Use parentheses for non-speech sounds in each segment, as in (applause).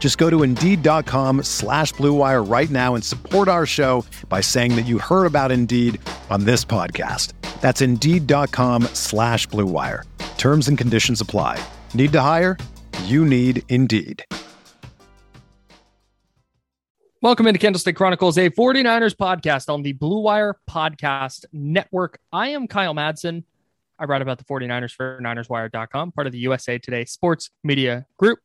Just go to Indeed.com slash BlueWire right now and support our show by saying that you heard about Indeed on this podcast. That's Indeed.com slash BlueWire. Terms and conditions apply. Need to hire? You need Indeed. Welcome into Candlestick Chronicles, a 49ers podcast on the Blue Wire Podcast Network. I am Kyle Madsen. I write about the 49ers for NinersWire.com, part of the USA Today Sports Media Group.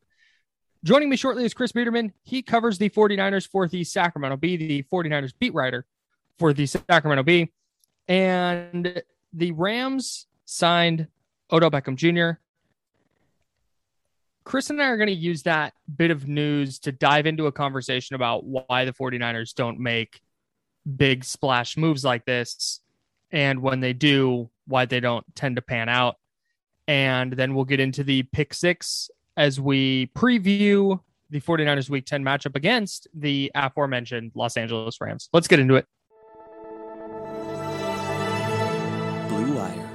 Joining me shortly is Chris Biderman. He covers the 49ers for the Sacramento Bee, the 49ers beat writer for the Sacramento Bee. And the Rams signed Odell Beckham Jr. Chris and I are going to use that bit of news to dive into a conversation about why the 49ers don't make big splash moves like this. And when they do, why they don't tend to pan out. And then we'll get into the pick six as we preview the 49ers week 10 matchup against the aforementioned Los Angeles Rams. Let's get into it. Blue Wire.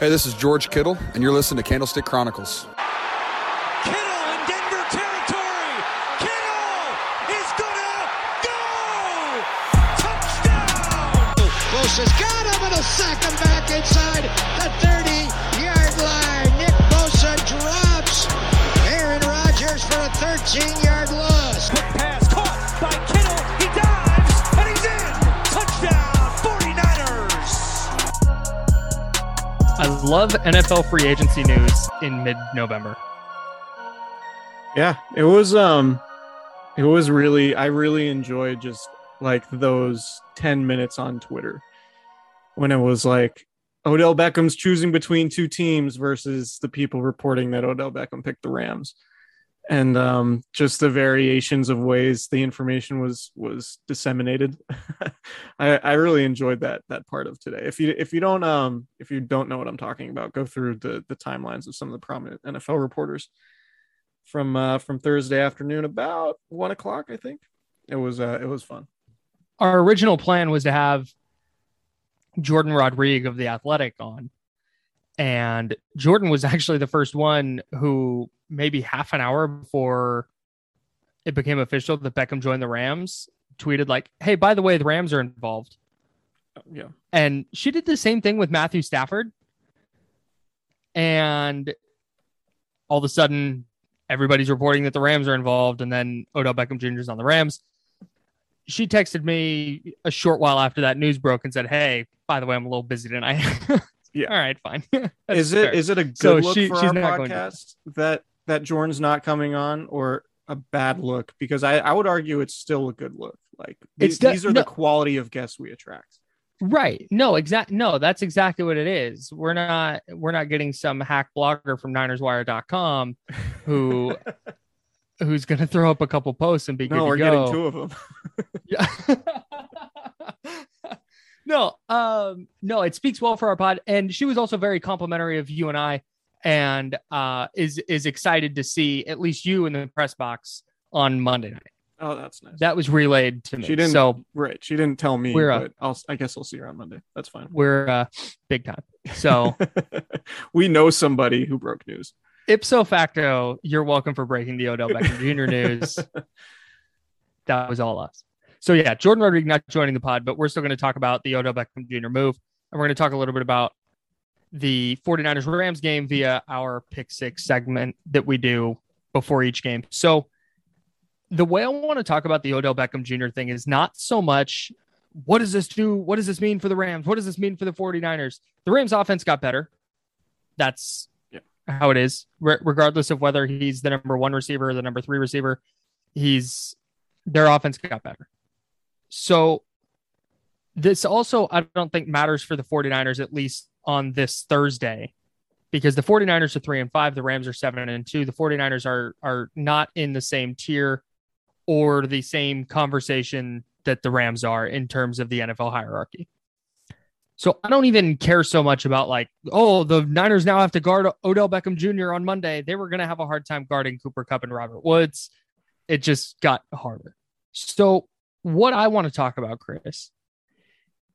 Hey, this is George Kittle, and you're listening to Candlestick Chronicles. Kittle in Denver territory. Kittle is gonna go. Touchdown. Bosa's got him and a sack him back inside the 15 yard loss. Quick pass caught by Kittle. He dives and he's in. Touchdown 49ers. I love NFL free agency news in mid November. Yeah, it was um it was really I really enjoyed just like those 10 minutes on Twitter when it was like Odell Beckham's choosing between two teams versus the people reporting that Odell Beckham picked the Rams. And um just the variations of ways the information was was disseminated. (laughs) I I really enjoyed that that part of today. If you if you don't um if you don't know what I'm talking about, go through the the timelines of some of the prominent NFL reporters from uh, from Thursday afternoon about one o'clock. I think it was uh, it was fun. Our original plan was to have Jourdan Rodrigue of the Athletic on, and Jourdan was (laughs) actually the first one who maybe half an hour before it became official that Beckham joined the Rams tweeted like, "Hey, by the way, the Rams are involved." Oh, yeah, And she did the same thing with Matthew Stafford. And all of a sudden, everybody's reporting that the Rams are involved, and then Odell Beckham Jr. is on the Rams. She texted me a short while after that news broke and said, Hey, by the way, I'm a little busy tonight. (laughs) Yeah. All right, fine. (laughs) is it is it a good So look she- for she's our not going to- podcast that that Jourdan's not coming on, or a bad look? Because I I would argue it's still a good look. Like It's these, de- these are no. the quality of guests we attract. Right. No, exact no, that's exactly what it is. We're not we're not getting some hack blogger from ninerswire.com (laughs) who who's gonna throw up a couple posts and be No, good we're to go. getting two of them. Yeah. (laughs) no, um, no, it speaks well for our pod. And she was also very complimentary of you and I and uh is is excited to see at least you in the press box on Monday night. Oh, that's nice. That was relayed to me. she didn't. so right. She didn't tell me. We're, uh, but I'll. I guess I'll see her on Monday. That's fine. we're uh big time. So (laughs) we know somebody who broke news. ipso facto, you're welcome for breaking the Odell Beckham Jr. news. (laughs) That was all us. So yeah, Jourdan Rodrigue not joining the pod, but we're still going to talk about the Odell Beckham Jr. move. And we're going to talk a little bit about the 49ers Rams game via our pick six segment that we do before each game. So the way I want to talk about the Odell Beckham Jr. thing is not so much what does this do? What does this mean for the Rams? What does this mean for the 49ers? The Rams offense got better. That's Yeah. how it is, Re- regardless of whether he's the number one receiver or the number three receiver. He's their offense got better. So this also, I don't think matters for the 49ers, at least on this Thursday, because the 49ers are three and five, the Rams are seven and two. The 49ers are are not in the same tier or the same conversation that the Rams are in terms of the NFL hierarchy. So I don't even care so much about like, oh, the Niners now have to guard Odell Beckham Jr. on Monday. They were going to have a hard time guarding Cooper Kupp and Robert Woods. It just got harder. So what I want to talk about, Chris,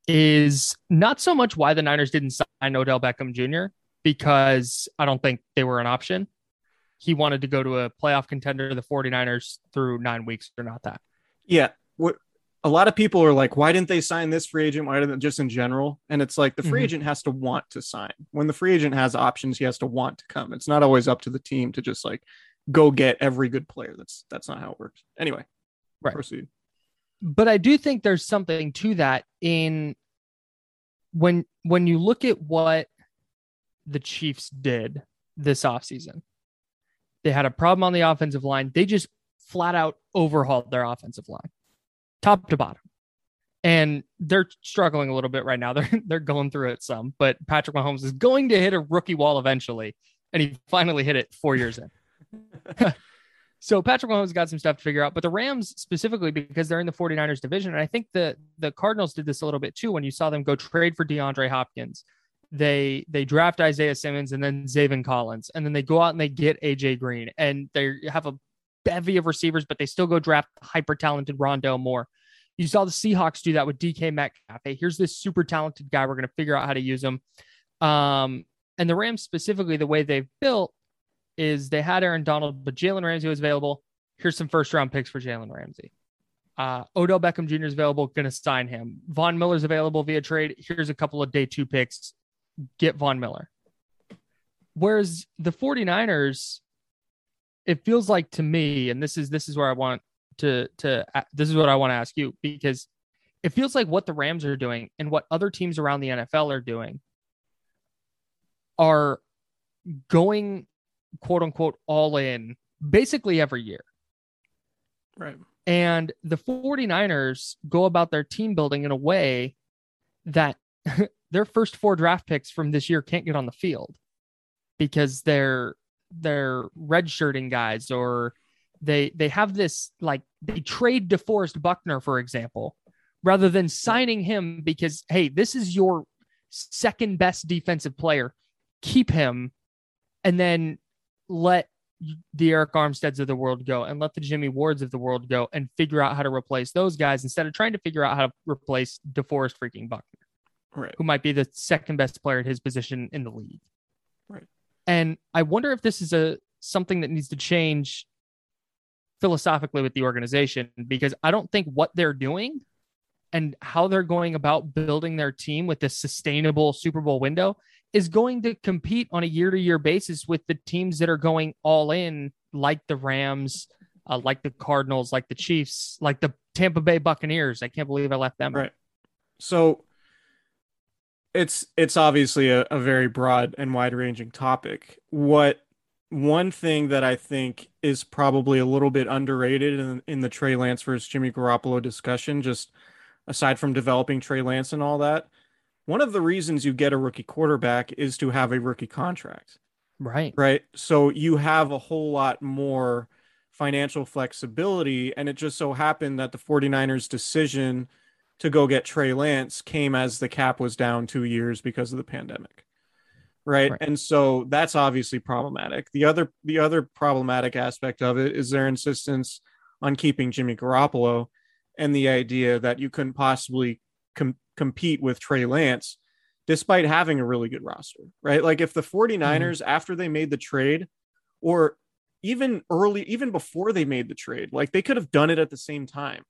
is not so much why the Niners didn't sign Odell Beckham Jr. because I don't think they were an option. He wanted to go to a playoff contender. The 49ers through nine weeks are not that. Yeah. What a lot of people are like, why didn't they sign this free agent? Why didn't just in general? And it's like the free Mhm. agent has to want to sign. When the free agent has options, he has to want to come. It's not always up to the team to just like go get every good player. That's that's not how it works. Anyway, Right. Proceed. But I do think there's something to that in when when you look at what the Chiefs did this offseason. They had a problem on the offensive line. They just flat out overhauled their offensive line, top to bottom. And they're struggling a little bit right now. (laughs) They're they're going through it some, but Patrick Mahomes is going to hit a rookie wall eventually, and he finally hit it four years in. (laughs) So Patrick Mahomes got some stuff to figure out, but the Rams specifically because they're in the 49ers division, and I think the the Cardinals did this a little bit too when you saw them go trade for DeAndre Hopkins. They they draft Isaiah Simmons and then Zaven Collins, and then they go out and they get AJ Green, and they have a bevy of receivers, but they still go draft hyper talented Rondale Moore. You saw the Seahawks do that with DK Metcalf. Hey, here's this super talented guy. We're going to figure out how to use him. Um, and the Rams specifically, the way they've built is they had Aaron Donald, but Jalen Ramsey was available. Here's some first round picks for Jalen Ramsey. Uh, Odell Beckham Jr. is available. Going to sign him. Von Miller's available via trade. Here's a couple of day two picks. Get Von Miller. Whereas the 49ers, it feels like to me, and this is this is where I want to to this is what I want to ask you because it feels like what the Rams are doing and what other teams around the NFL are doing are going quote unquote all in basically every year. Right. And the 49ers go about their team building in a way that (laughs) their first four draft picks from this year can't get on the field because they're they're redshirting guys or they they have this like they trade DeForest Buckner, for example, rather than signing him because hey, this is your second best defensive player. Keep him and then let the Arik Armsteads of the world go and let the Jimmy Wards of the world go and figure out how to replace those guys instead of trying to figure out how to replace DeForest freaking Buckner, Right. who might be the second best player at his position in the league. Right. And I wonder if this is a something that needs to change philosophically with the organization because I don't think what they're doing and how they're going about building their team with this sustainable Super Bowl window is going to compete on a year to year basis with the teams that are going all in, like the Rams, uh, like the Cardinals, like the Chiefs, like the Tampa Bay Buccaneers. I can't believe I left them. Right. So it's it's obviously a, a very broad and wide ranging topic. What one thing that I think is probably a little bit underrated in, in the Trey Lance versus Jimmy Garoppolo discussion, just aside from developing Trey Lance and all that, one of the reasons you get a rookie quarterback is to have a rookie contract Right. right? So you have a whole lot more financial flexibility. And it just so happened that the 49ers' decision to go get Trey Lance came as the cap was down two years because of the pandemic. Right? Right. And so that's obviously problematic. The other the other problematic aspect of it is their insistence on keeping Jimmy Garoppolo and the idea that you couldn't possibly com- compete with Trey Lance despite having a really good roster, right? Like if the 49ers, after they made the trade, or even early, even before they made the trade, like they could have done it at the same time.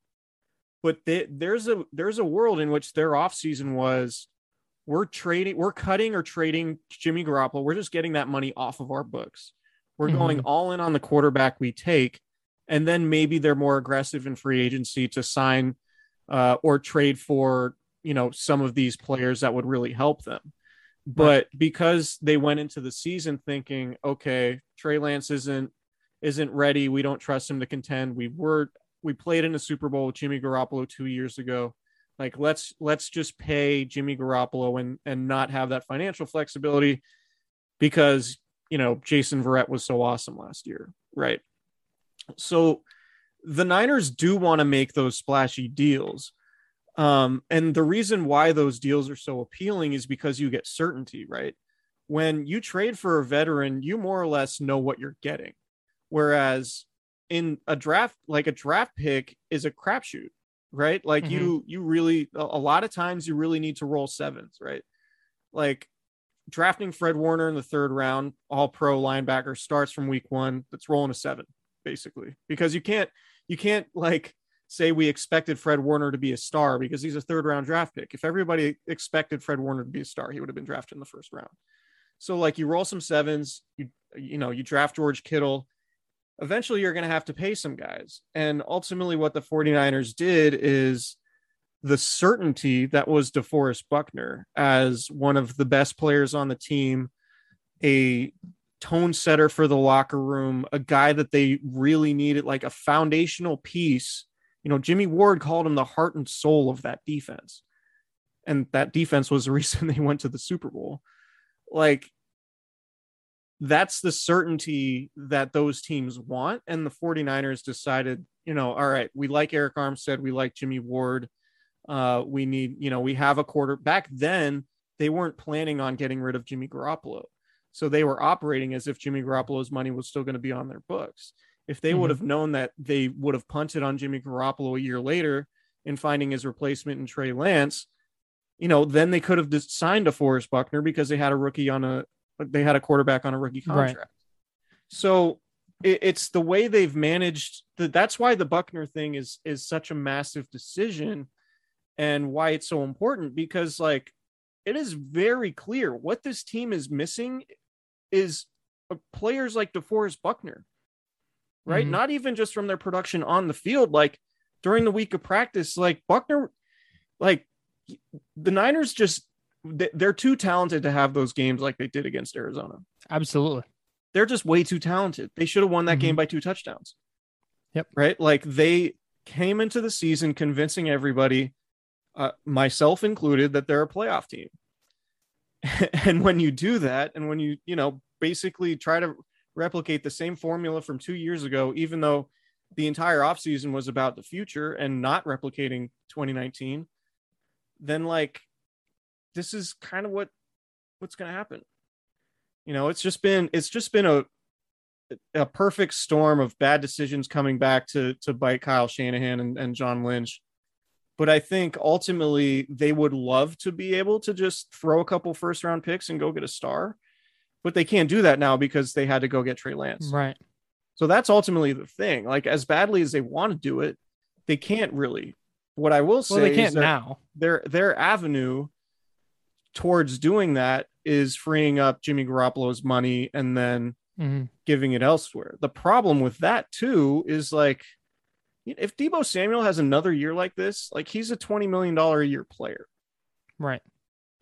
But they, there's a there's a world in which their offseason was we're trading, we're cutting or trading Jimmy Garoppolo. We're just getting that money off of our books. We're Mhm. going all in on the quarterback we take, and then maybe they're more aggressive in free agency to sign uh, or trade for you know some of these players that would really help them. But because they went into the season thinking, okay, Trey Lance isn't isn't ready. We don't trust him to contend. We were we played in a Super Bowl with Jimmy Garoppolo two years ago. Like let's let's just pay Jimmy Garoppolo and and not have that financial flexibility because you know Jason Verrett was so awesome last year, right? So the Niners do want to make those splashy deals. Um, and the reason why those deals are so appealing is because you get certainty, right? When you trade for a veteran, you more or less know what you're getting. Whereas in a draft, like a draft pick is a crapshoot, right? Like you, you really, a a lot of times you really need to roll sevens, right? Like drafting Fred Warner in the third round, all pro linebacker starts from week one. That's rolling a seven, basically, because you can't, you can't like say we expected Fred Warner to be a star because he's a third round draft pick. If everybody expected Fred Warner to be a star, he would have been drafted in the first round. So like you roll some sevens, you you know, you draft George Kittle. Eventually you're going to have to pay some guys. And ultimately what the 49ers did is the certainty that was DeForest Buckner as one of the best players on the team, a tone setter for the locker room, a guy that they really needed, like a foundational piece. You know, Jimmy Ward called him the heart and soul of that defense. And that defense was the (laughs) reason they went to the Super Bowl. Like, that's the certainty that those teams want. And the 49ers decided, you know, all right, we like Arik Armstead, we like Jimmy Ward. Uh, we need, you know, we have a quarter. Back then, they weren't planning on getting rid of Jimmy Garoppolo. So they were operating as if Jimmy Garoppolo's money was still going to be on their books. If they would have known that they would have punted on Jimmy Garoppolo a year later in finding his replacement in Trey Lance, you know, then they could have just signed a Forrest Buckner because they had a rookie on a they had a quarterback on a rookie Right. contract. So it, it's the way they've managed. The, that's why the Buckner thing is is such a massive decision, and why it's so important because like it is very clear what this team is missing is uh, players like DeForest Buckner, right? Mhm. Not even just from their production on the field, like during the week of practice, like Buckner, like the Niners just they- they're too talented to have those games like they did against Arizona. Absolutely. They're just way too talented. They should have won that Mhm. game by two touchdowns. Yep. Right? Like they came into the season convincing everybody, uh, myself included, that they're a playoff team. (laughs) and when you do that, and when you, you know, basically try to replicate the same formula from two years ago, even though the entire offseason was about the future and not replicating 2019, then like this is kind of what what's going to happen. You know, it's just been it's just been a a perfect storm of bad decisions coming back to to bite Kyle Shanahan and, and John Lynch. But I think ultimately they would love to be able to just throw a couple first round picks and go get a star. But they can't do that now because they had to go get Trey Lance. Right. So that's ultimately the thing. Like as badly as they want to do it, they can't really. What I will say Well, they can't now. their their avenue towards doing that is freeing up Jimmy Garoppolo's money and then Mhm. giving it elsewhere. The problem with that too is like if Deebo Samuel has another year like this, like he's a 20 million dollar a year player. Right.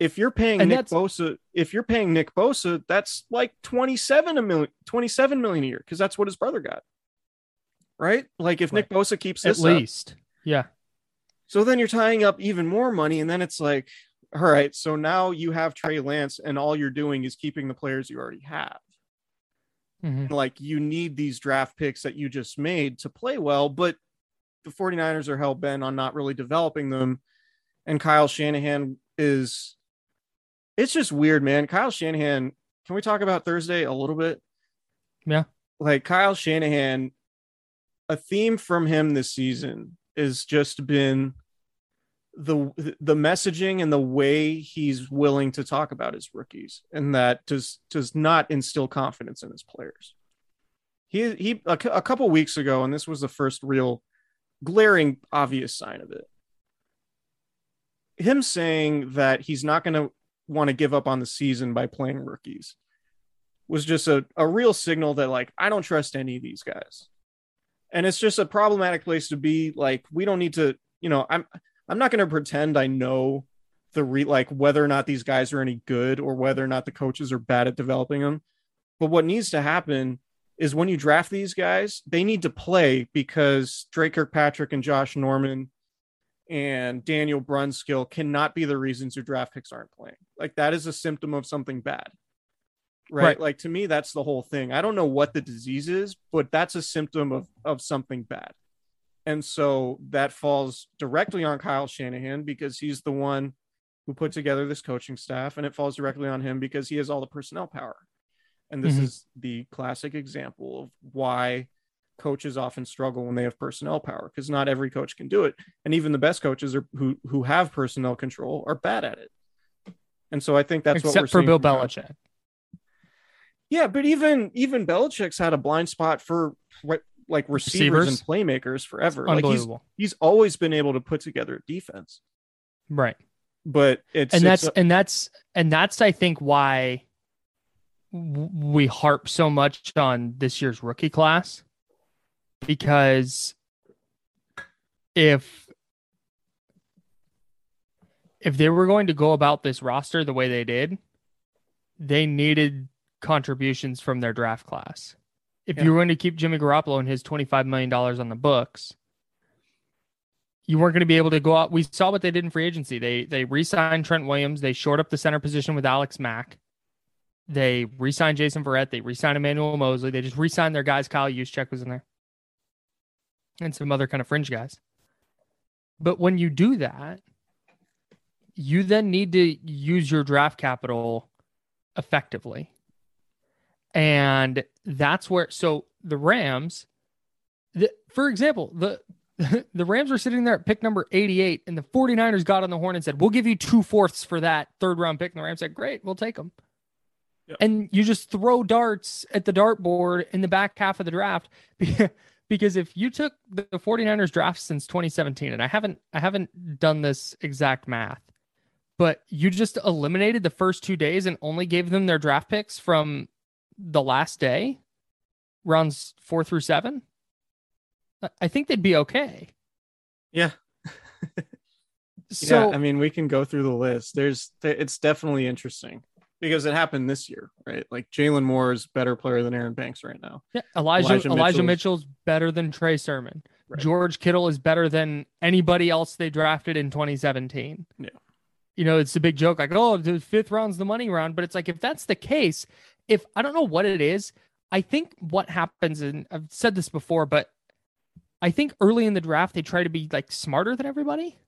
If you're paying And Nick Bosa, if you're paying Nick Bosa, that's like 27 a million 27 million a year because that's what his brother got. Right? Like if Nick Bosa keeps At this up, least. Yeah. so then you're tying up even more money, and then it's like, all right, so now you have Trey Lance, and all you're doing is keeping the players you already have. Mhm. Like you need these draft picks that you just made to play well, but the 49ers are hell bent on not really developing them. And Kyle Shanahan is it's just weird, man. Kyle Shanahan, can we talk about Thursday a little bit? Yeah. Like Kyle Shanahan, a theme from him this season has just been the the messaging and the way he's willing to talk about his rookies and that does does not instill confidence in his players he he a, a couple weeks ago and this was the first real glaring obvious sign of it him saying that he's not going to want to give up on the season by playing rookies was just a, a real signal that like i don't trust any of these guys and it's just a problematic place to be like we don't need to you know i'm I'm not going to pretend I know the re like whether or not these guys are any good or whether or not the coaches are bad at developing them. But what needs to happen is when you draft these guys, they need to play because Dre Kirkpatrick and Josh Norman and Daniel Brunskill cannot be the reasons your draft picks aren't playing. Like that is a symptom of something bad. Right? Right. Like to me, that's the whole thing. I don't know what the disease is, but that's a symptom of of something bad. And so that falls directly on Kyle Shanahan because he's the one who put together this coaching staff, and it falls directly on him because he has all the personnel power. And this Mhm. is the classic example of why coaches often struggle when they have personnel power because not every coach can do it and even the best coaches are who who have personnel control are bad at it and so i think that's what we're Except for Bill. Belichick. yeah but even even Belichick's had a blind spot for what like receivers, and playmakers forever like he's Unbelievable. he's always been able to put together a defense right. but it's and it's that's and that's and that's I think why we harp so much on this year's rookie class because if if they were going to go about this roster the way they did, they needed contributions from their draft class. If Yeah. you were going to keep Jimmy Garoppolo and his $25 million on the books, you weren't going to be able to go out. We saw what they did in free agency. They they re-signed Trent Williams. They shored up the center position with Alex Mack. They re-signed Jason Verrett. They re-signed Emmanuel Moseley. They just re-signed their guys. Kyle Juszczyk was in there, and some other kind of fringe guys. But when you do that, you then need to use your draft capital effectively, and that's where. So the Rams, the, for example, the (laughs) the Rams were sitting there at pick number 88, and the 49ers got on the horn and said, We'll give you two fourths for that third round pick. And the Rams said, Great, we'll take them. Yep. And you just throw darts at the dartboard in the back half of the draft. (laughs) because if you took the 49ers draft since 2017, and I haven't I haven't done this exact math, but you just eliminated the first two days and only gave them their draft picks from the last day, rounds four through seven. I- I think they'd be okay. yeah So yeah i mean we can go through the list there's it's definitely interesting because it happened this year right like Jaylon Moore is better player than aaron banks right now yeah, Elijah Elijah Elijah, Mitchell's- Mitchell's better than Trey Sermon. Right. George Kittle is better than anybody else they drafted in 2017. Yeah. You know, it's a big joke like, oh, the fifth round's the money round. But it's like, if that's the case, if I don't know what it is, I think what happens, and I've said this before, but I think early in the draft, they try to be like smarter than everybody.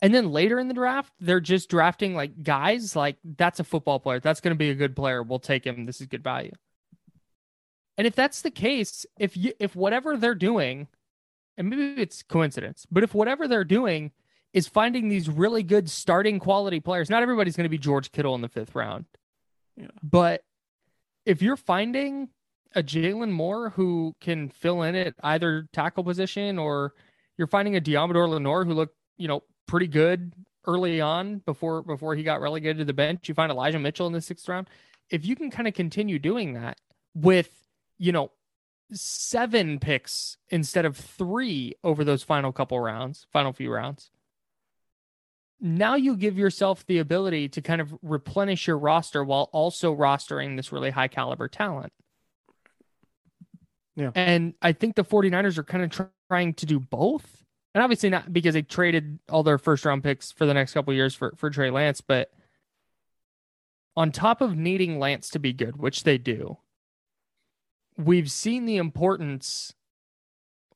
And then later in the draft, they're just drafting like guys like that's a football player. That's going to be a good player. We'll take him. This is good value. And if that's the case, if you if whatever they're doing, and maybe it's coincidence, but if whatever they're doing is finding these really good starting quality players, not everybody's going to be George Kittle in the fifth round. Yeah. But if you're finding a Jaylon Moore who can fill in at either tackle position, or you're finding a Deommodore Lenoir who looked, you know, pretty good early on before before he got relegated to the bench, you find Elijah Mitchell in the sixth round. If you can kind of continue doing that with, you know, seven picks instead of three over those final couple rounds, final few rounds. Now you give yourself the ability to kind of replenish your roster while also rostering this really high caliber talent. Yeah. And I think the 49ers are kind of tr- trying to do both. And obviously not because they traded all their first round picks for the next couple years for, for Trey Lance, but on top of needing Lance to be good, which they do, we've seen the importance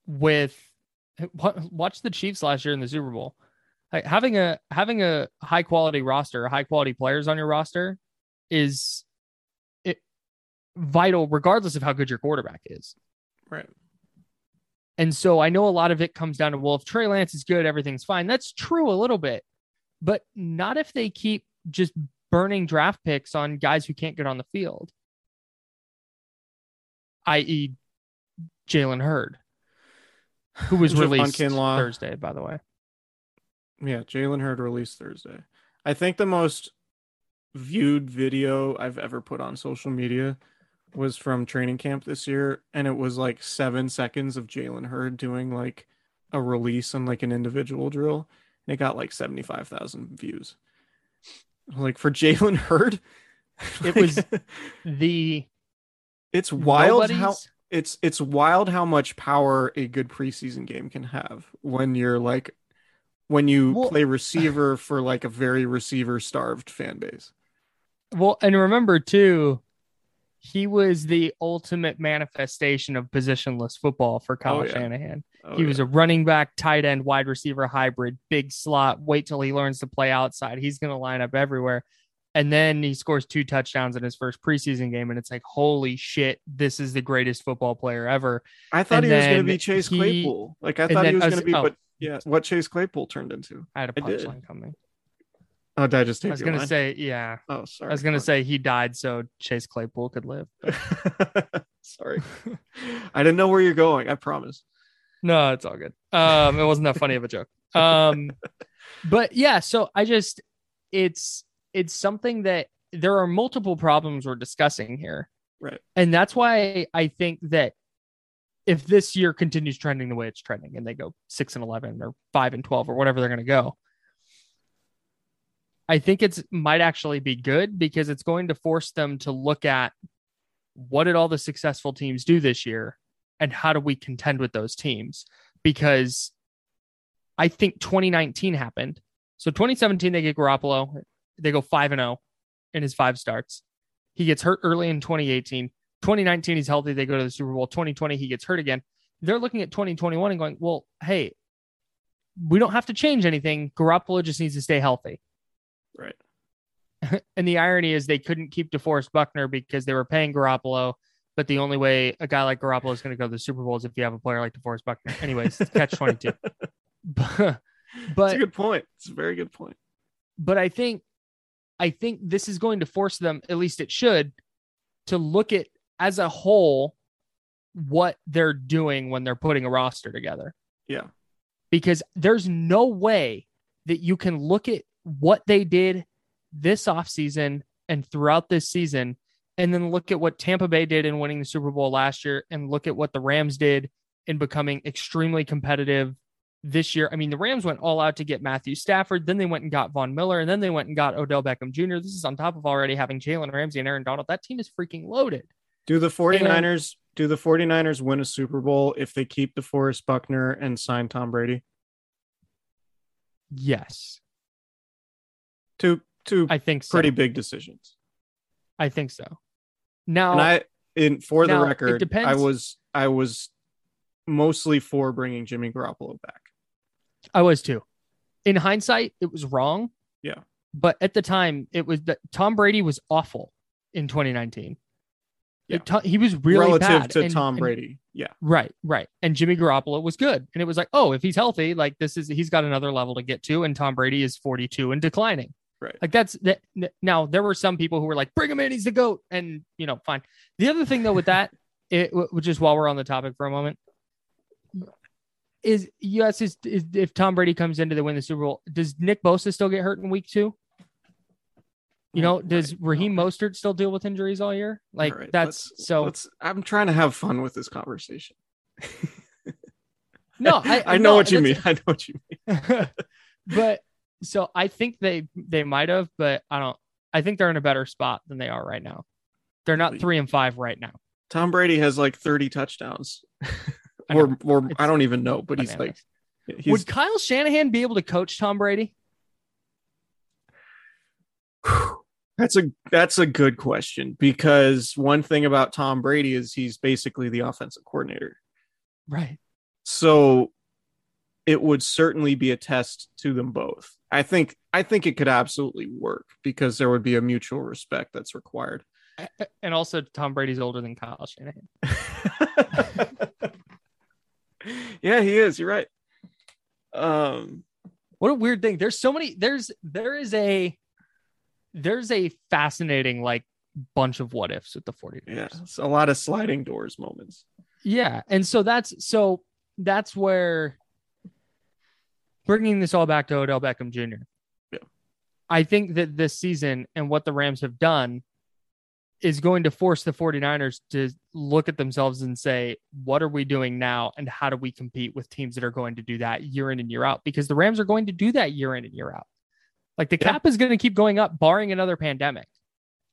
with wa- watch the Chiefs last year in the Super Bowl. Like having a having a high quality roster, high quality players on your roster is it vital regardless of how good your quarterback is. right And so I know a lot of it comes down to well, if Trey Lance is good, everything's fine. That's true a little bit, but not if they keep just burning draft picks on guys who can't get on the field, i.e., Jalen Hurd, who was released. Thursday, by the way. Yeah, Jalen Hurd released Thursday. I think the most viewed video I've ever put on social media was from training camp this year, and it was like seven seconds of Jalen Hurd doing like a release on like an individual drill, and it got like seventy five thousand views. Like for (laughs) Jalen Hurd, (laughs) It was the it's wild how it's it's wild how much power a good preseason game can have when you're like when you Well- play (sighs) receiver for like a very receiver starved fan base. Well, and remember too, he was the ultimate manifestation of positionless football for Kyle Oh, yeah. Shanahan. Oh, he yeah. was a running back, tight end, wide receiver hybrid, big slot. Wait till he learns to play outside. He's going to line up everywhere. And then he scores two touchdowns in his first preseason game. And it's like, holy shit, this is the greatest football player ever. I thought and he was going to be Chase he- Claypool. Like I thought he was going to be, oh. but yeah, what Chase Claypool turned into. I had a punchline coming. Oh, did I just take I was going to line? say, yeah. Oh, sorry. I was going to say he died so Chase Claypool could live. (laughs) sorry. I didn't know where you're going. I promise. (laughs) No, it's all good. Um, it wasn't that funny of a joke. Um, but yeah, so I just it's it's something that there are multiple problems we're discussing here, Right. and that's why I think that if this year continues trending the way it's trending, and they go six and eleven or five and twelve or whatever they're going to go, I think it's might actually be good because it's going to force them to look at what did all the successful teams do this year and how do we contend with those teams because I think 2019 happened. So 2017 they get Garoppolo, they go 5 and 0 in his five starts. He gets hurt early in 2018. 2019 he's healthy, they go to the Super Bowl. 2020 he gets hurt again. They're looking at 2021 and going, "Well, hey, we don't have to change anything. Garoppolo just needs to stay healthy." Right. (laughs) and the irony is they couldn't keep DeForest Buckner because they were paying Garoppolo, but the only way a guy like Garoppolo is going to go to the Super Bowl is if you have a player like DeForest Buckner. Anyways, catch 22. (laughs) but, but a good point. It's a very good point. but I think I think this is going to force them, at least it should, to look at as a whole what they're doing when they're putting a roster together. Yeah. Because there's no way that you can look at what they did this offseason and throughout this season and then look at what Tampa Bay did in winning the Super Bowl last year and look at what the Rams did in becoming extremely competitive this year. I mean, the Rams went all out to get Matthew Stafford, then they went and got Von Miller, and then they went and got Odell Beckham Jr. This is on top of already having Jalen Ramsey and Aaron Donald. That team is freaking loaded. Do the 49ers do the 49ers win a Super Bowl if they keep DeForest Buckner and sign Tom Brady? Yes, Two two I think so. pretty big decisions. I think so. Now, and I in for the now, it record, I was I was mostly for bringing Jimmy Garoppolo back. I was too. In hindsight, it was wrong. Yeah. But at the time, it was that Tom Brady was awful in 2019. Yeah. It- he was really relative bad. to And- Tom and- Brady. Yeah. Right, right. And Jimmy Garoppolo was good. And it was like, oh, if he's healthy, like this is he's got another level to get to. And Tom Brady is 42 and declining. Right. Like that's that. Now there were some people who were like, bring him in, he's the goat, and you know, fine. The other thing though with that, (laughs) it which is while we're on the topic for a moment, is yes, is, is if Tom Brady comes into the win the Super Bowl, does Nick Bosa still get hurt in week two? You know, mm, does Right. Raheem Mostert still deal with injuries all year? Like All right, that's let's- so. let's I'm trying to have fun with this conversation. no, I, (laughs) I know no, what you mean. (laughs) I know what you mean. but so I think they they might have, but I don't. I think they're in a better spot than they are right now. They're not three and five right now. Tom Brady has like 30 touchdowns. (laughs) I or or It's I don't even know, but he's like he's Would Kyle Shanahan be able to coach Tom Brady? (sighs) That's a that's a good question because one thing about Tom Brady is he's basically the offensive coordinator. Right. So it would certainly be a test to them both. I think I think it could absolutely work because there would be a mutual respect that's required. And also, Tom Brady's older than Kyle Shanahan. (laughs) yeah, he is. You're right. Um What a weird thing. There's so many. There's there is a there's a fascinating like bunch of what ifs with the 49ers. yeah, it's a lot of sliding doors moments. Yeah, and so that's so that's where bringing this all back to Odell Beckham Jr. Yeah. I think that this season and what the Rams have done is going to force the 49ers to look at themselves and say, what are we doing now? And how do we compete with teams that are going to do that year in and year out? Because the Rams are going to do that year in and year out. Like the Yeah. cap is going to keep going up, barring another pandemic.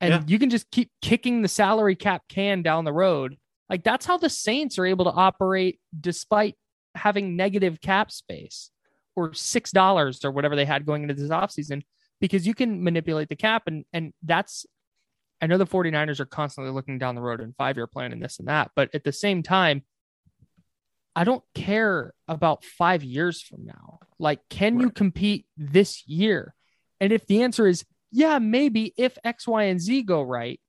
And Yeah. you can just keep kicking the salary cap can down the road. Like that's how the Saints are able to operate despite having negative cap space or six dollars or whatever they had going into this offseason because you can manipulate the cap and and that's I know the 49ers are constantly looking down the road and five year plan and this and that, but at the same time, I don't care about five years from now. Like, can you compete this year? And if the answer is yeah, maybe if X, Y, and Z go right,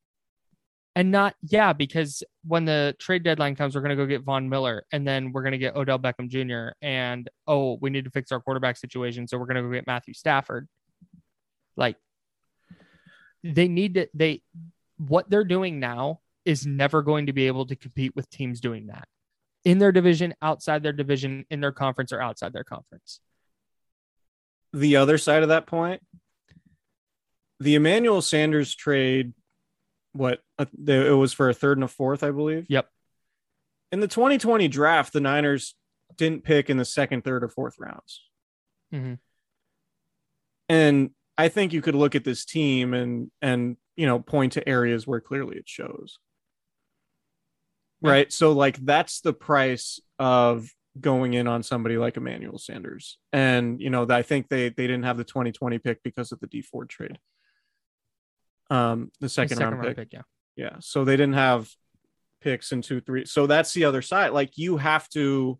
and not yeah, because when the trade deadline comes, we're gonna go get Von Miller and then we're gonna get Odell Beckham Jr. and oh, we need to fix our quarterback situation, so we're gonna go get Matthew Stafford. Like they need to they what they're doing now is never going to be able to compete with teams doing that in their division, outside their division, in their conference, or outside their conference. the other side of that point, the Emmanuel Sanders trade, what it was for a third and a fourth, I believe. Yep. In the 2020 draft, the Niners didn't pick in the second, third, or fourth rounds. Mhm. And I think you could look at this team and and you know point to areas where clearly it shows. Yeah. Right. So like that's the price of going in on somebody like Emmanuel Sanders. And you know, I think they they didn't have the 2020 pick because of the D4 trade. Um the second, round, pick. yeah. Yeah. So they didn't have picks in two, three. So that's the other side. Like you have to,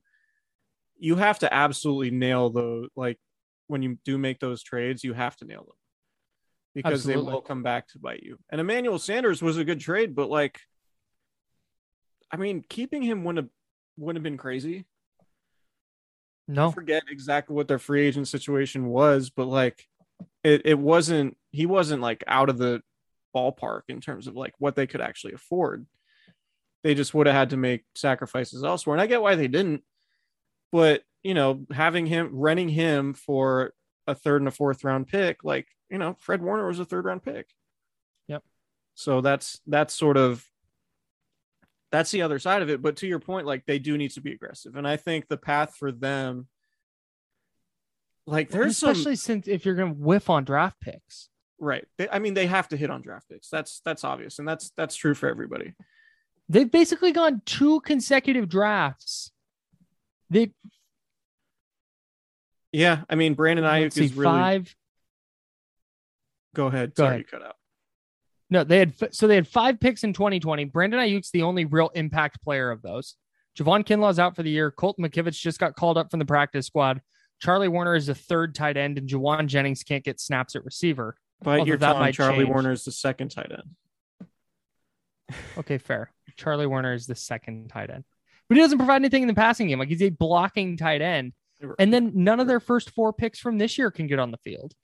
you have to absolutely nail the like when you do make those trades, you have to nail them because they Absolutely. will come back to bite you. And Emmanuel Sanders was a good trade, but like, I mean, keeping him wouldn't have wouldn't have been crazy. I No, forget exactly what their free agent situation was, but like it, it wasn't he wasn't like out of the ballpark in terms of like what they could actually afford. They just would have had to make sacrifices elsewhere. And I get why they didn't. But you know, having him renting him for a third and a fourth round pick, like, you know, Fred Warner was a third round pick. Yep. So that's that's sort of that's the other side of it. But to your point, like they do need to be aggressive. And I think the path for them, like there's some especially since if you're to whiff on draft picks. Right. They, I mean, they have to hit on draft picks. That's that's obvious, and that's that's true for everybody. They've basically gone two consecutive drafts. They Yeah, I mean, Brandon see, is really. five. Go ahead. Go Sorry, ahead. you cut out. No, they had so they had five picks in 2020. Brandon Aiyuk's the only real impact player of those. Javon Kinlaw's out for the year. Colton McKivitz just got called up from the practice squad. Charlie Woerner is a third tight end, and Jauan Jennings can't get snaps at receiver. But Although you're telling Charlie change. Woerner is the second tight end. Okay, fair. Charlie Woerner is the second tight end, but he doesn't provide anything in the passing game. Like he's a blocking tight end. And then none of their first four picks from this year can get on the field.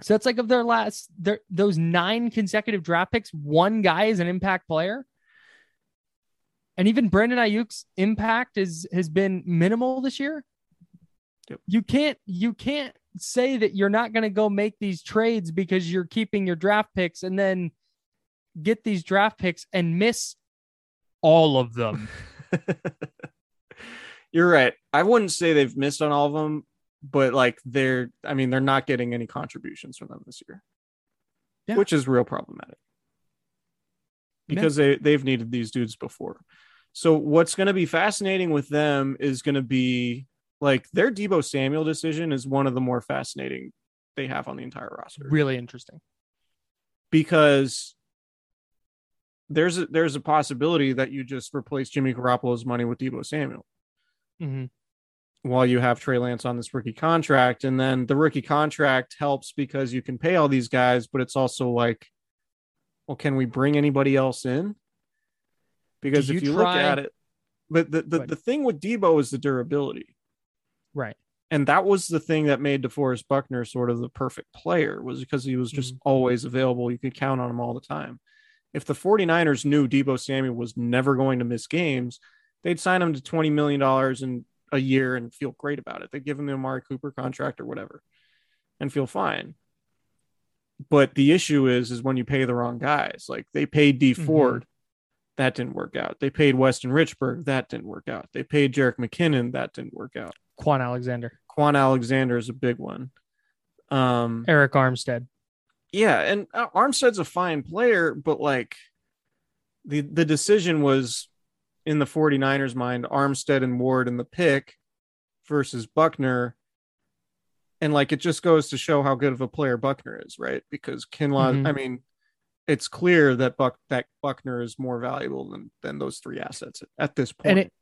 So it's like of their last their those nine consecutive draft picks, one guy is an impact player. And even Brandon Aiyuk's impact is has been minimal this year. Yep. You can't you can't say that you're not going to go make these trades because you're keeping your draft picks and then get these draft picks and miss all of them. (laughs) You're right. I wouldn't say they've missed on all of them, but like they're, I mean, they're not getting any contributions from them this year, Yeah. which is real problematic Yeah. because they they've needed these dudes before. So what's going to be fascinating with them is going to be like their Deebo Samuel decision is one of the more fascinating they have on the entire roster really interesting. because there's a, there's a possibility that you just replace Jimmy Garoppolo's money with Deebo Samuel. Mhm. while you have Trey Lance on this rookie contract. And then the rookie contract helps because you can pay all these guys, but it's also like, well, can we bring anybody else in? Because Do if you you try- look at it, but the, the, the thing with Deebo is the durability. Right. And that was the thing that made DeForest Buckner sort of the perfect player was because he was just mm-hmm. always available. You could count on him all the time. If the 49ers knew Deebo Samuel was never going to miss games, they'd sign him to $20 million in a year and feel great about it. They'd give him the Amari Cooper contract or whatever and feel fine. but the issue is is when you pay the wrong guys. Like they paid D. Ford, mm-hmm. That didn't work out. They paid Weston Richburg, that didn't work out. They paid Jerick McKinnon, that didn't work out. Kwon Alexander, Kwon Alexander is a big one. Um, Arik Armstead. yeah, and uh, Armstead's a fine player, but like the the decision was in the 49ers mind Armstead and Ward in the pick versus Buckner. And like it just goes to show how good of a player Buckner is, right? Because Kinlaw, Mhm. I mean, it's clear that Buck that Buckner is more valuable than than those three assets at this point. and it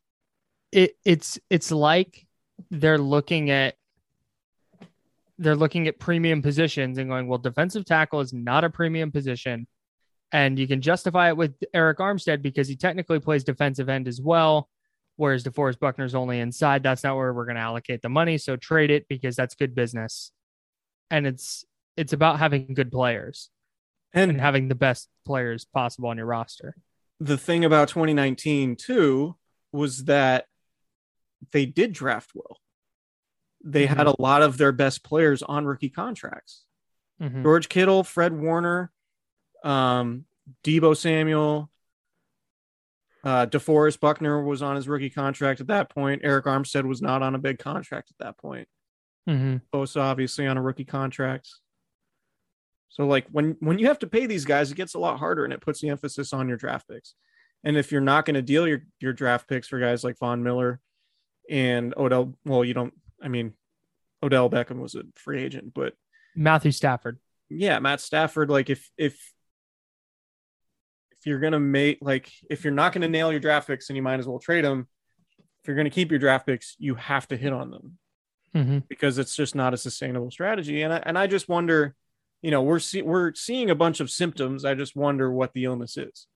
it it's it's like they're looking at they're looking at premium positions and going well defensive tackle is not a premium position. And you can justify it with Arik Armstead because he technically plays defensive end as well whereas DeForest Buckner's only inside. That's not where we're going to allocate the money. So trade it because that's good business. And it's it's about having good players and and having the best players possible on your roster the thing about 2019 too was that they did draft well. They had a lot of their best players on rookie contracts. Mhm. George Kittle, Fred Warner, um, Deebo Samuel, uh, DeForest Buckner was on his rookie contract at that point. Arik Armstead was not on a big contract at that point. Mhm. Bosa obviously on a rookie contract. So like when when you have to pay these guys, it gets a lot harder and it puts the emphasis on your draft picks. And if you're not going to deal your your draft picks for guys like Von Miller and Odell, well, you don't. I mean, Odell Beckham was a free agent, but Matthew Stafford yeah, Matt Stafford. Like if if if you're gonna make like if you're not going to nail your draft picks, and you might as well trade them. If you're going to keep your draft picks, you have to hit on them Mhm. because it's just not a sustainable strategy. And I, and I just wonder, you know, we're see, we're seeing a bunch of symptoms. I just wonder what the illness is,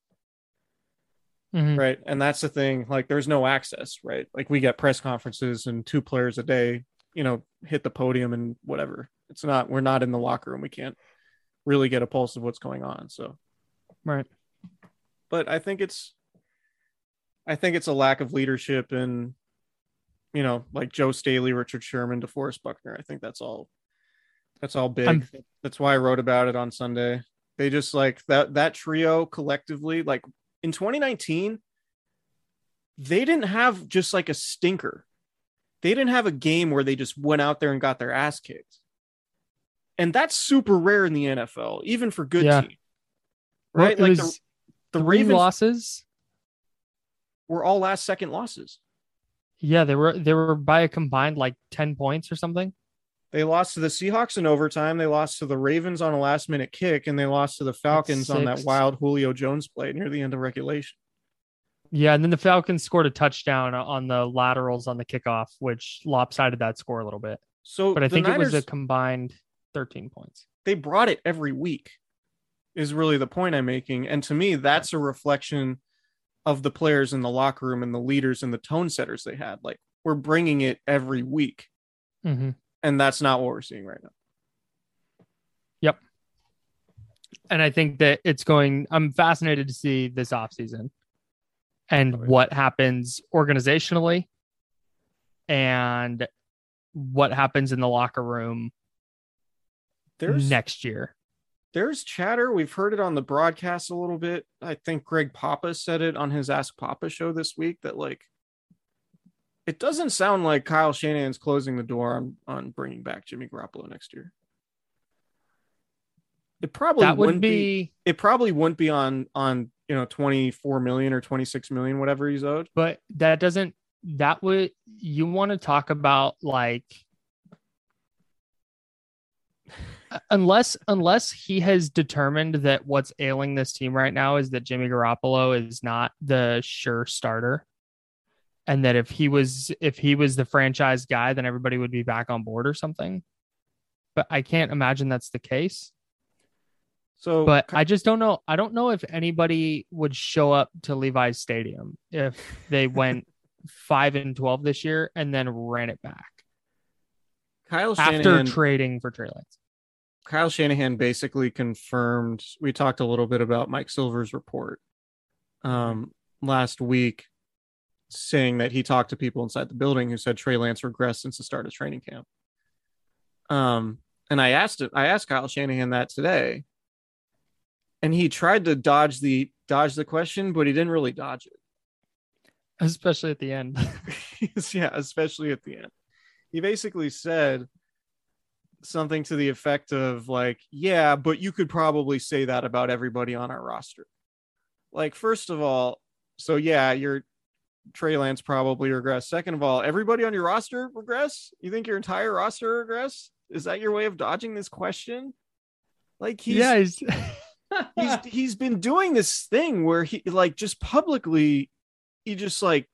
Mhm. right? And that's the thing. Like, there's no access, right? Like, we get press conferences and two players a day, you know, hit the podium and whatever. It's not. We're not in the locker room. We can't really get a pulse of what's going on. So, right but I think it's, I think it's a lack of leadership and, you know, like Joe Staley, Richard Sherman, DeForest Buckner. I think that's all. That's all big. I'm- that's why I wrote about it on Sunday. They just like that that trio collectively, like in 2019, they didn't have just like a stinker. They didn't have a game where they just went out there and got their ass kicked. And that's super rare in the NFL, even for good Yeah. teams. Right? Well, like the, the three Ravens losses. were all last second losses. Yeah, they were they were by a combined like ten points or something. They lost to the Seahawks in overtime. They lost to the Ravens on a last minute kick, and they lost to the Falcons on that wild Julio Jones play near the end of regulation. Yeah, and then the Falcons scored a touchdown on the laterals on the kickoff, which lopsided that score a little bit. So, But I think Niners, it was a combined thirteen points. they brought it every week, is really the point I'm making. And to me, that's a reflection of the players in the locker room and the leaders and the tone setters they had. Like, we're bringing it every week, Mm-hmm. And that's not what we're seeing right now. Yep. And I think that it's going. I'm fascinated to see this offseason and Oh, yeah. what happens organizationally, and what happens in the locker room There's next year. there's chatter. We've heard it on the broadcast a little bit. I think Greg Papa said it on his Ask Papa show this week that like it doesn't sound like Kyle Shanahan's closing the door on, on bringing back Jimmy Garoppolo next year. It probably That would wouldn't be, be, it probably wouldn't be on on you know 24 million or 26 million whatever he's owed. but that doesn't. That would you want to talk about like unless unless he has determined that what's ailing this team right now is that Jimmy Garoppolo is not the sure starter and that if he was if he was the franchise guy then everybody would be back on board or something but I can't imagine that's the case So but I just don't know I don't know if anybody would show up to Levi's stadium if they (laughs) went 5 and 12 this year and then ran it back Kyle after Shanahan trading for Trey Lance Kyle Shanahan basically confirmed. We talked a little bit about Mike Silver's report um, last week, saying that he talked to people inside the building who said Trey Lance regressed since the start of training camp. Um, And I asked it, I asked Kyle Shanahan that today. And he tried to dodge the dodge the question, but he didn't really dodge it. especially at the end. (laughs) yeah, especially at the end. He basically said something to the effect of like, yeah, but you could probably say that about everybody on our roster. Like, first of all, so yeah, your Trey Lance probably regress. Second of all, everybody on your roster regress? You think your entire roster regress? Is that your way of dodging this question? Like he's yeah, he's, (laughs) he's (laughs) he's been doing this thing where he like just publicly he just like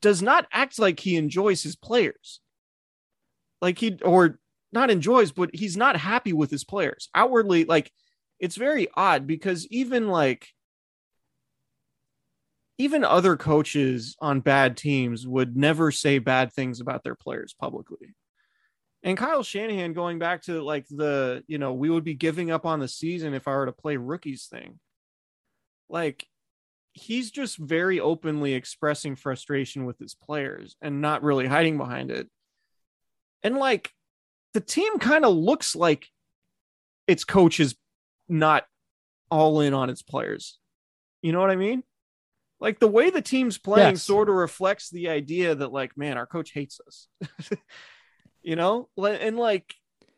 does not act like he enjoys his players like he or not enjoys but he's not happy with his players outwardly like it's very odd because even like even other coaches on bad teams would never say bad things about their players publicly and Kyle Shanahan going back to like the, you know, we would be giving up on the season if I were to play rookies thing. Like he's just very openly expressing frustration with his players and not really hiding behind it. And like the team kind of looks like its coach is not all in on its players. You know what I mean? Like the way the team's playing Yes. sort of reflects the idea that like, man, our coach hates us. (laughs) you know, and like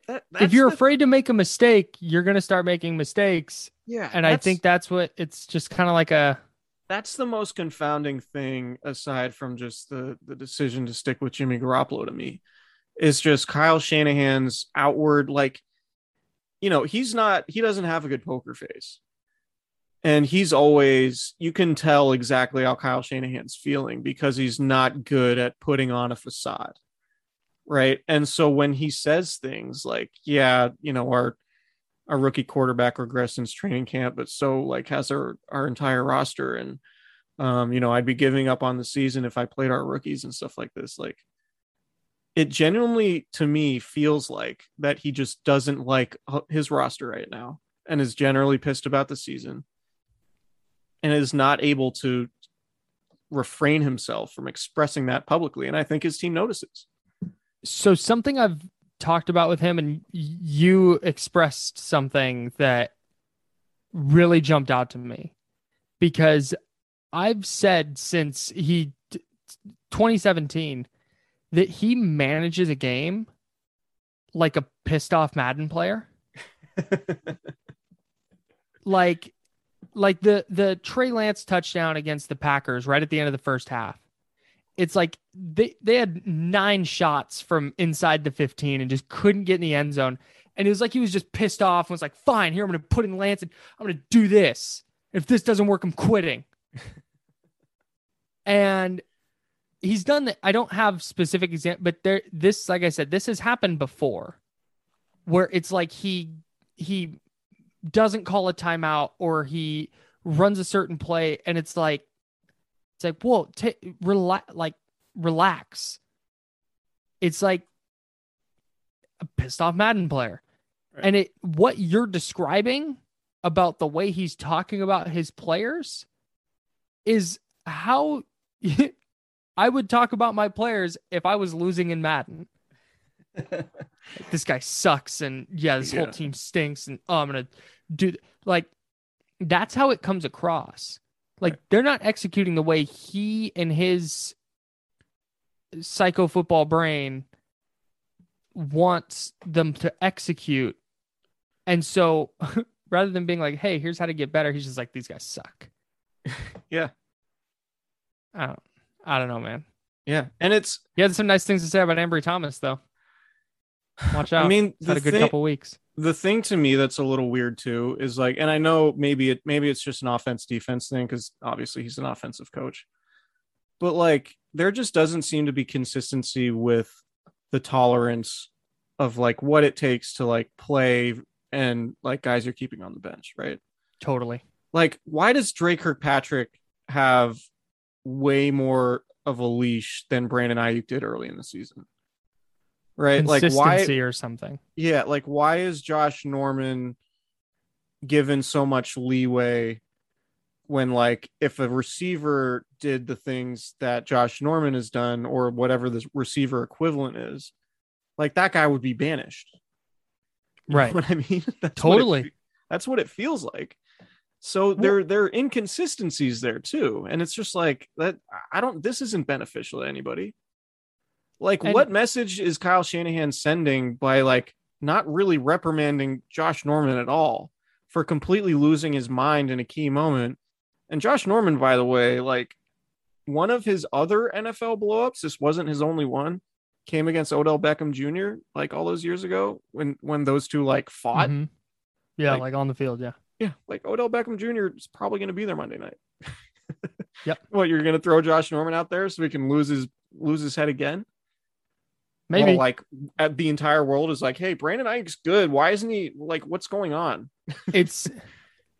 that, if you're the- afraid to make a mistake, you're gonna start making mistakes. yeah, And I think that's what it's just kind of like a that's the most confounding thing aside from just the the decision to stick with Jimmy Garoppolo to me is just Kyle Shanahan's outward like you know he's not he doesn't have a good poker face and he's always you can tell exactly how Kyle Shanahan's feeling because he's not good at putting on a facade right? And so when he says things like yeah you know our our rookie quarterback regressed since training camp but so like has our our entire roster. And um you know I'd be giving up on the season if I played our rookies and stuff like this. Like it genuinely to me feels like that he just doesn't like his roster right now and is generally pissed about the season and is not able to refrain himself from expressing that publicly and I think his team notices so something I've talked about with him, and you expressed something that really jumped out to me because I've said since he 2017 that he manages a game like a pissed off Madden player. (laughs) like like the the Trey Lance touchdown against the Packers right at the end of the first half. It's like they they had nine shots from inside the 15 and just couldn't get in the end zone. And it was like he was just pissed off and was like, fine, here I'm gonna put in Lance and I'm gonna do this. If this doesn't work, I'm quitting. (laughs) and he's done that. I don't have specific example, but there this, like I said, this has happened before where it's like he he doesn't call a timeout or he runs a certain play and it's like it's like whoa ta relax like relax. It's like a pissed off madden player. Right. and it what you're describing about the way he's talking about his players is how (laughs) i would talk about my players if i was losing in madden like, this guy sucks and yeah this Yeah. whole team stinks and oh, i'm gonna do th-" like that's how it comes across. Like they're not executing the way he and his psycho football brain wants them to execute. And so (laughs) rather than being like hey here's how to get better he's just like these guys suck. (laughs) Yeah. I don't i don't know man. Yeah and it's he had some nice things to say about Ambry Thomas though watch out. I mean He's had a good thing- couple weeks. the thing to me that's a little weird too is like and i know maybe it maybe it's just an offense defense thing because obviously he's an offensive coach but like there just doesn't seem to be consistency with the tolerance of like what it takes to like play and like guys you're keeping on the bench right? Totally. Like why does Dre Kirkpatrick have way more of a leash than Brandon Aiyuk did early in the season right like why or something yeah, like why is Josh Norman given so much leeway when like if a receiver did the things that Josh Norman has done or whatever the receiver equivalent is, like that guy would be banished. You Right. what I mean? (laughs) That's what it Totally. that's what it feels like. So there there are inconsistencies there too. And it's just like that I don't this isn't beneficial to anybody. Like And- what message is Kyle Shanahan sending by like not really reprimanding Josh Norman at all for completely losing his mind in a key moment? And Josh Norman, by the way, like one of his other NFL blowups, this wasn't his only one, came against Odell Beckham Jr. like all those years ago when when those two like fought. Mhm. Yeah, Like- like, on the field. Yeah. Yeah, like Odell Beckham Jr. is probably going to be there Monday night. Yep. (laughs) What you're going to throw Josh Norman out there so he can lose his lose his head again? Maybe. While, like at the entire world is like, hey, Brandon Aiyuk's good. Why isn't he like? What's going on? (laughs) it's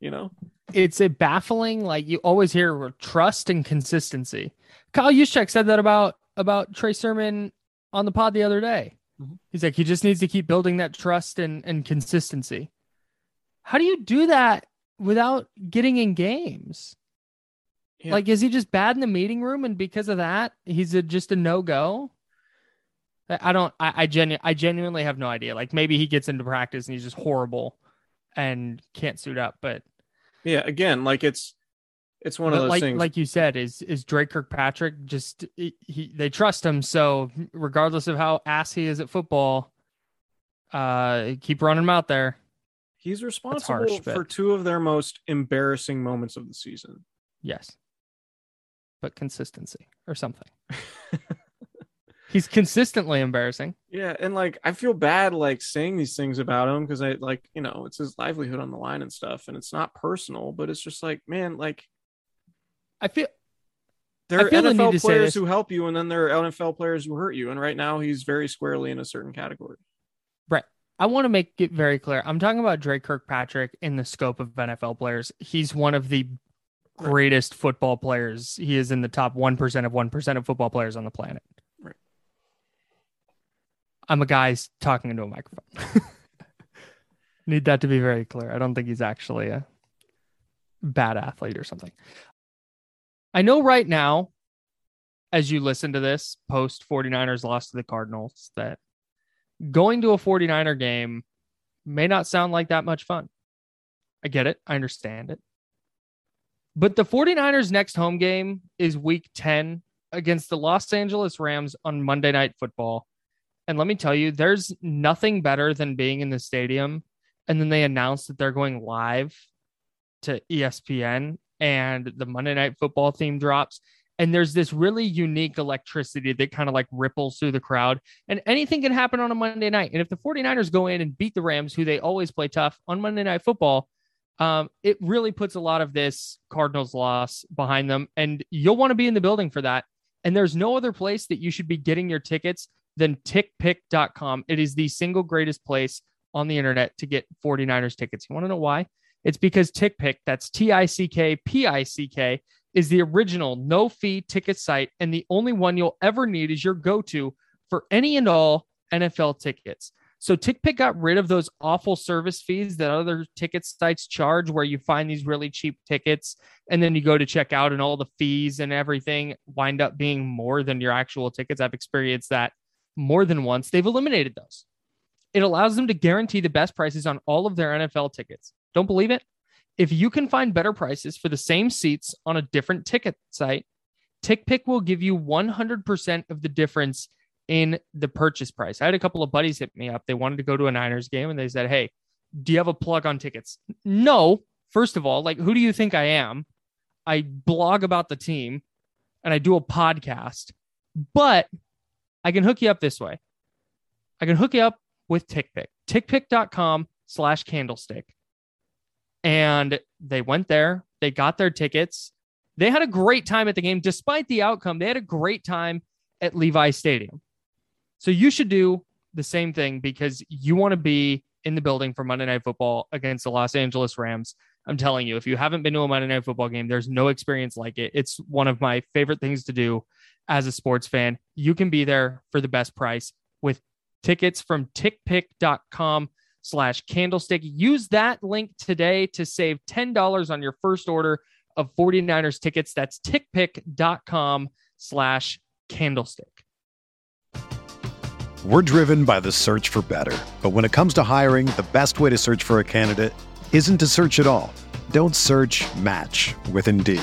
You know? it's a baffling like you always hear trust and consistency. Kyle Juszczyk said that about about Trey Sermon on the pod the other day. Mhm. He's like he just needs to keep building that trust and and consistency. How do you do that without getting in games? Yeah. Like is he just bad in the meeting room and because of that he's a, just a no go? I don't I I, genu- I genuinely have no idea. Like maybe he gets into practice and he's just horrible and can't suit up, but Yeah. Again, like it's it's one of those like things. like you said, is is Dre Kirkpatrick just he, he they trust him so regardless of how ass he is at football, uh keep running him out there. he's responsible harsh, for but- two of their most embarrassing moments of the season. Yes. But consistency or something. (laughs) He's consistently embarrassing. Yeah, and like I feel bad like saying these things about him because I like you know it's his livelihood on the line and stuff, and it's not personal, but it's just like man, like I feel there are feel the NFL players who help you, and then there are NFL players who hurt you, and right now he's very squarely in a certain category. Right. I want to make it very clear. I'm talking about Dre Kirkpatrick in the scope of NFL players. He's one of the greatest football players. He is in the top 1% of 1% of football players on the planet. I'm a guy talking into a microphone. (laughs) Need that to be very clear. I don't think he's actually a bad athlete or something. I know right now, as you listen to this post 49ers loss to the Cardinals, that going to a 49er game may not sound like that much fun. I get it. I understand it. But the 49ers' next home game is week 10 against the Los Angeles Rams on Monday Night Football. And let me tell you, there's nothing better than being in the stadium. And then they announce that they're going live to ESPN and the Monday Night Football theme drops. And there's this really unique electricity that kind of like ripples through the crowd and anything can happen on a Monday night. And if the 49ers go in and beat the Rams, who they always play tough on Monday Night Football, um, it really puts a lot of this Cardinals loss behind them. And you'll want to be in the building for that. And there's no other place that you should be getting your tickets than tickpick.com. It is the single greatest place on the internet to get 49ers tickets. You want to know why? It's because TickPick, that's T I C K P I C K, is the original no fee ticket site. And the only one you'll ever need is your go to for any and all NFL tickets. So TickPick got rid of those awful service fees that other ticket sites charge, where you find these really cheap tickets and then you go to check out and all the fees and everything wind up being more than your actual tickets. I've experienced that more than once. They've eliminated those. It allows them to guarantee the best prices on all of their NFL tickets. Don't believe it? If you can find better prices for the same seats on a different ticket site, TickPick will give you 100% of the difference in the purchase price. I had a couple of buddies hit me up. They wanted to go to a Niners game and they said, Hey, do you have a plug on tickets? No. First of all, like, who do you think I am? I blog about the team and I do a podcast, but I can hook you up this way. I can hook you up with TickPick, tickpick.com slash candlestick. And they went there, they got their tickets. They had a great time at the game, despite the outcome. They had a great time at Levi Stadium. So you should do the same thing because you want to be in the building for Monday Night Football against the Los Angeles Rams. I'm telling you, if you haven't been to a Monday Night Football game, there's no experience like it. It's one of my favorite things to do as a sports fan. You can be there for the best price with tickets from tickpick.com slash candlestick. Use that link today to save $10 on your first order of 49ers tickets. That's tickpick.com slash candlestick. We're driven by the search for better. But when it comes to hiring, the best way to search for a candidate isn't to search at all. Don't search match with Indeed.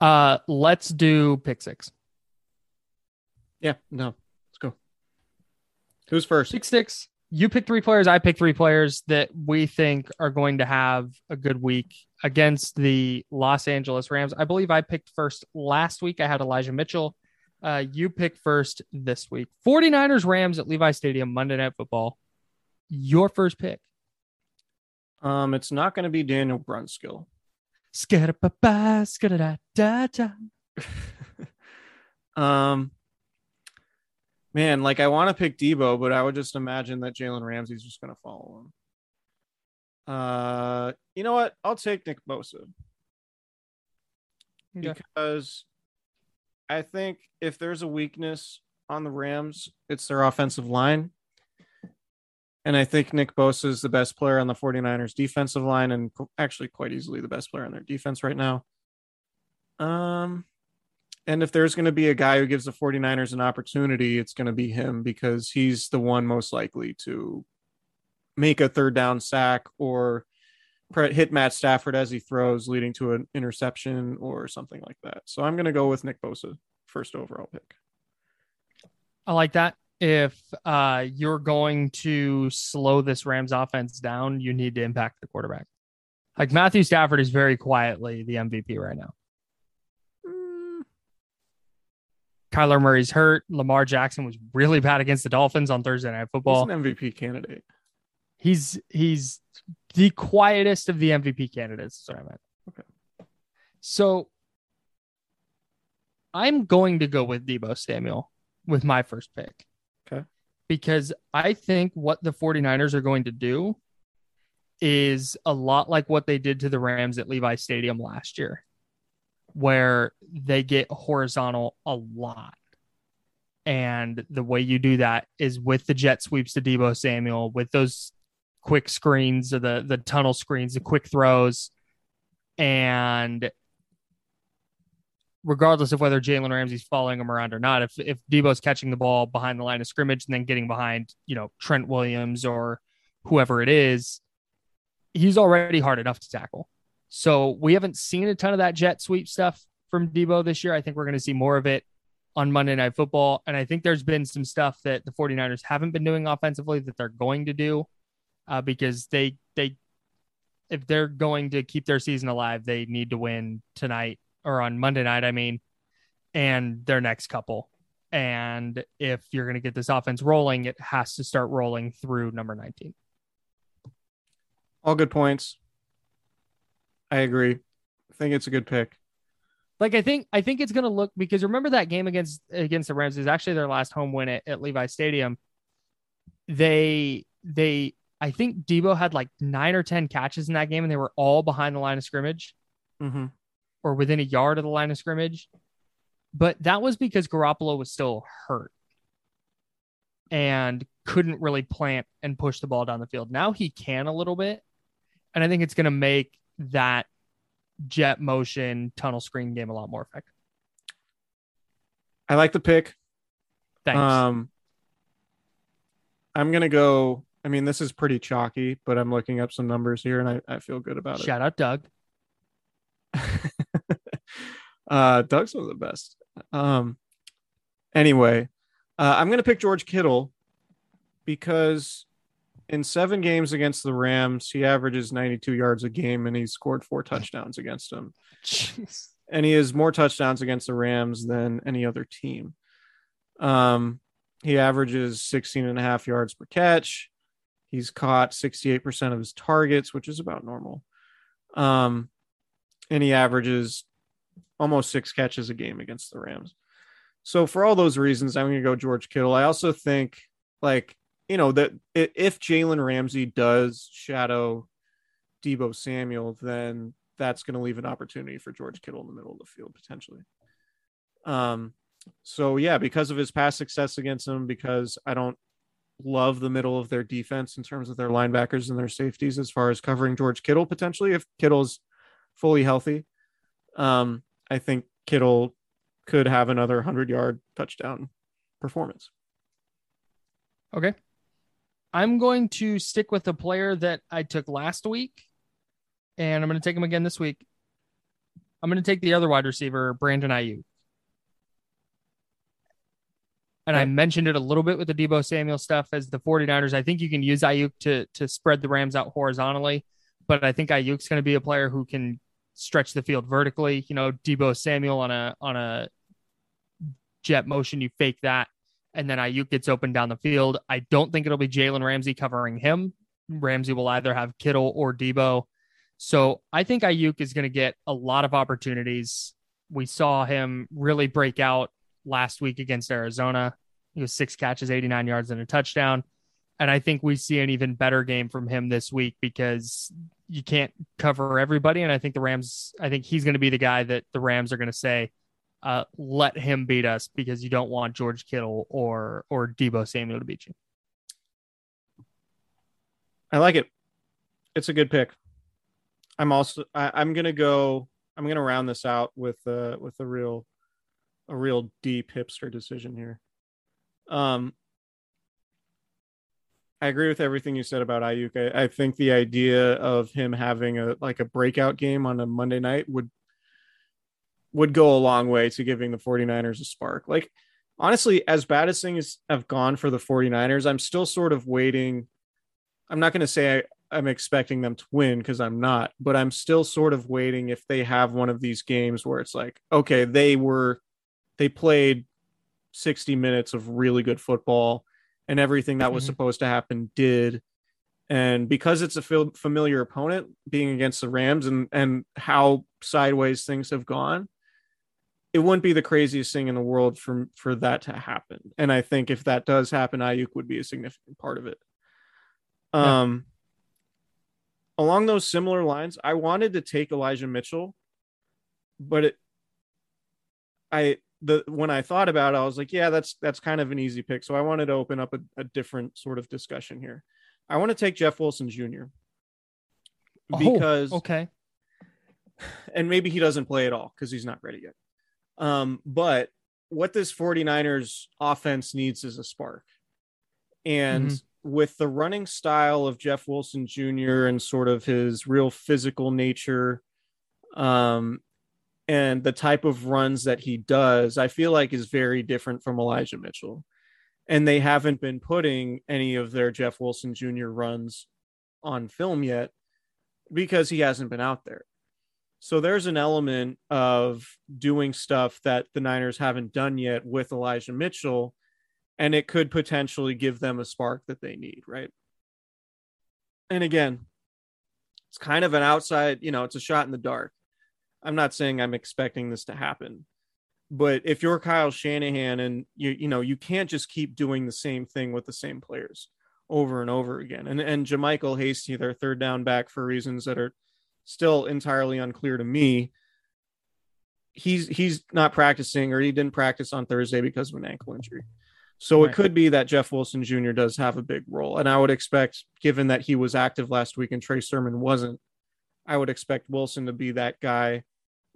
Uh, let's do pick six. Yeah, no. Let's go. Who's first? Pick six. You pick three players. I pick three players that we think are going to have a good week against the Los Angeles Rams. I believe I picked first last week. I had Elijah Mitchell. Uh, you pick first this week. 49ers Rams at Levi Stadium, Monday Night Football. Your first pick. Um, it's not going to be Daniel Brunskill. (laughs) Um, man, like I want to pick Deebo, but I would just imagine that Jalen Ramsey's just going to follow him. Uh, you know what? I'll take Nick Bosa Okay. because I think if there's a weakness on the Rams, it's their offensive line. And I think Nick Bosa is the best player on the 49ers defensive line and actually quite easily the best player on their defense right now. Um, and if there's going to be a guy who gives the 49ers an opportunity, it's going to be him because he's the one most likely to make a third down sack or hit Matt Stafford as he throws, leading to an interception or something like that. So I'm going to go with Nick Bosa, first overall pick. I like that. If uh, you're going to slow this Rams offense down, you need to impact the quarterback. Like Matthew Stafford is very quietly the MVP right now. Kyler Murray's hurt. Lamar Jackson was really bad against the Dolphins on Thursday Night Football. He's an MVP candidate. He's he's the quietest of the MVP candidates. Sorry, man. Okay. So I'm going to go with Deebo Samuel with my first pick. Because I think what the 49ers are going to do is a lot like what they did to the Rams at Levi Stadium last year, where they get horizontal a lot. And the way you do that is with the jet sweeps to Deebo Samuel, with those quick screens or the the tunnel screens, the quick throws, and regardless of whether Jalen Ramsey's following him around or not, if if Deebo's catching the ball behind the line of scrimmage and then getting behind, you know, Trent Williams or whoever it is, he's already hard enough to tackle. So we haven't seen a ton of that jet sweep stuff from Deebo this year. I think we're going to see more of it on Monday Night Football. And I think there's been some stuff that the 49ers haven't been doing offensively that they're going to do uh, because they, they, if they're going to keep their season alive, they need to win tonight or on Monday night, I mean, and their next couple. And if you're going to get this offense rolling, it has to start rolling through number 19. All good points. I agree. I think it's a good pick. Like I think I think it's gonna look because remember that game against against the Rams is actually their last home win at, at Levi Stadium. They they I think Deebo had like nine or ten catches in that game and they were all behind the line of scrimmage Mm-hmm. Or within a yard of the line of scrimmage. But that was because Garoppolo was still hurt. and couldn't really plant and push the ball down the field. Now he can a little bit. And I think it's going to make that jet motion tunnel screen game a lot more effective. I like the pick. Thanks. Um, I'm gonna go. I mean, this is pretty chalky, but I'm looking up some numbers here, and I, I feel good about it. Shout out Doug. (laughs) uh, Doug's one of the best. Um, anyway, uh, I'm gonna pick George Kittle because in seven games against the Rams, he averages 92 yards a game, and he scored four touchdowns against them. Jeez. and he has more touchdowns against the Rams than any other team. Um, he averages 16 and a half yards per catch. He's caught 68% of his targets, which is about normal. Um, and he averages almost six catches a game against the Rams. So for all those reasons, I'm going to go George Kittle. I also think, like, you know, that if Jalen Ramsey does shadow Deebo Samuel, then that's going to leave an opportunity for George Kittle in the middle of the field potentially. Um, so yeah, because of his past success against them, because I don't love the middle of their defense in terms of their linebackers and their safeties as far as covering George Kittle potentially if Kittle's fully healthy. Um, I think Kittle could have another 100 yard touchdown performance. Okay. I'm going to stick with the player that I took last week, and I'm going to take him again this week. I'm going to take the other wide receiver, Brandon Aiyuk. And I mentioned it a little bit with the Deebo Samuel stuff as the 49ers. I think you can use Aiyuk to to spread the Rams out horizontally, but I think Aiyuk's going to be a player who can stretch the field vertically. You know, Deebo Samuel on a on a jet motion, you fake that, and then Aiyuk gets open down the field. I don't think it'll be Jalen Ramsey covering him. Ramsey will either have Kittle or Deebo. So I think Aiyuk is going to get a lot of opportunities. We saw him really break out last week against Arizona. He was six catches, 89 yards, and a touchdown. And I think we see an even better game from him this week because you can't cover everybody. And I think the Rams, I think he's going to be the guy that the Rams are going to say, uh, let him beat us because you don't want George Kittle or or Deebo Samuel to beat you. I like it. It's a good pick. I'm also I, I'm gonna go. I'm gonna round this out with uh with a real a real deep hipster decision here. Um, I agree with everything you said about Aiyuk. I, I think the idea of him having a like a breakout game on a Monday night would would go a long way to giving the 49ers a spark. Like honestly, as bad as things have gone for the 49ers, I'm still sort of waiting. I'm not going to say I, I'm expecting them to win because I'm not, but I'm still sort of waiting if they have one of these games where it's like, okay, they were, they played 60 minutes of really good football and everything that was Mhm. supposed to happen did. And because it's a familiar opponent being against the Rams and, and how sideways things have gone, it wouldn't be the craziest thing in the world for, for that to happen. And I think if that does happen, Aiyuk would be a significant part of it. Yeah. Um, along those similar lines, I wanted to take Elijah Mitchell, but it, I the when I thought about it, I was like, yeah, that's that's kind of an easy pick. So I wanted to open up a, a different sort of discussion here. I want to take Jeff Wilson Jr. because oh, okay, and maybe he doesn't play at all because he's not ready yet. Um, but what this 49ers offense needs is a spark. And Mhm. with the running style of Jeff Wilson Jr. and sort of his real physical nature, um, and the type of runs that he does, I feel like is very different from Elijah Mitchell. And they haven't been putting any of their Jeff Wilson Jr. runs on film yet because he hasn't been out there. So there's an element of doing stuff that the Niners haven't done yet with Elijah Mitchell, and it could potentially give them a spark that they need, right? And again, it's kind of an outside, you know, it's a shot in the dark. I'm not saying I'm expecting this to happen, but if you're Kyle Shanahan and you you know you can't just keep doing the same thing with the same players over and over again, and and JaMycal Hasty, their third down back for reasons that are still entirely unclear to me. He's he's not practicing or he didn't practice on Thursday because of an ankle injury. So Right. it could be that Jeff Wilson Jr. does have a big role. And I would expect, given that he was active last week and Trey Sermon wasn't, I would expect Wilson to be that guy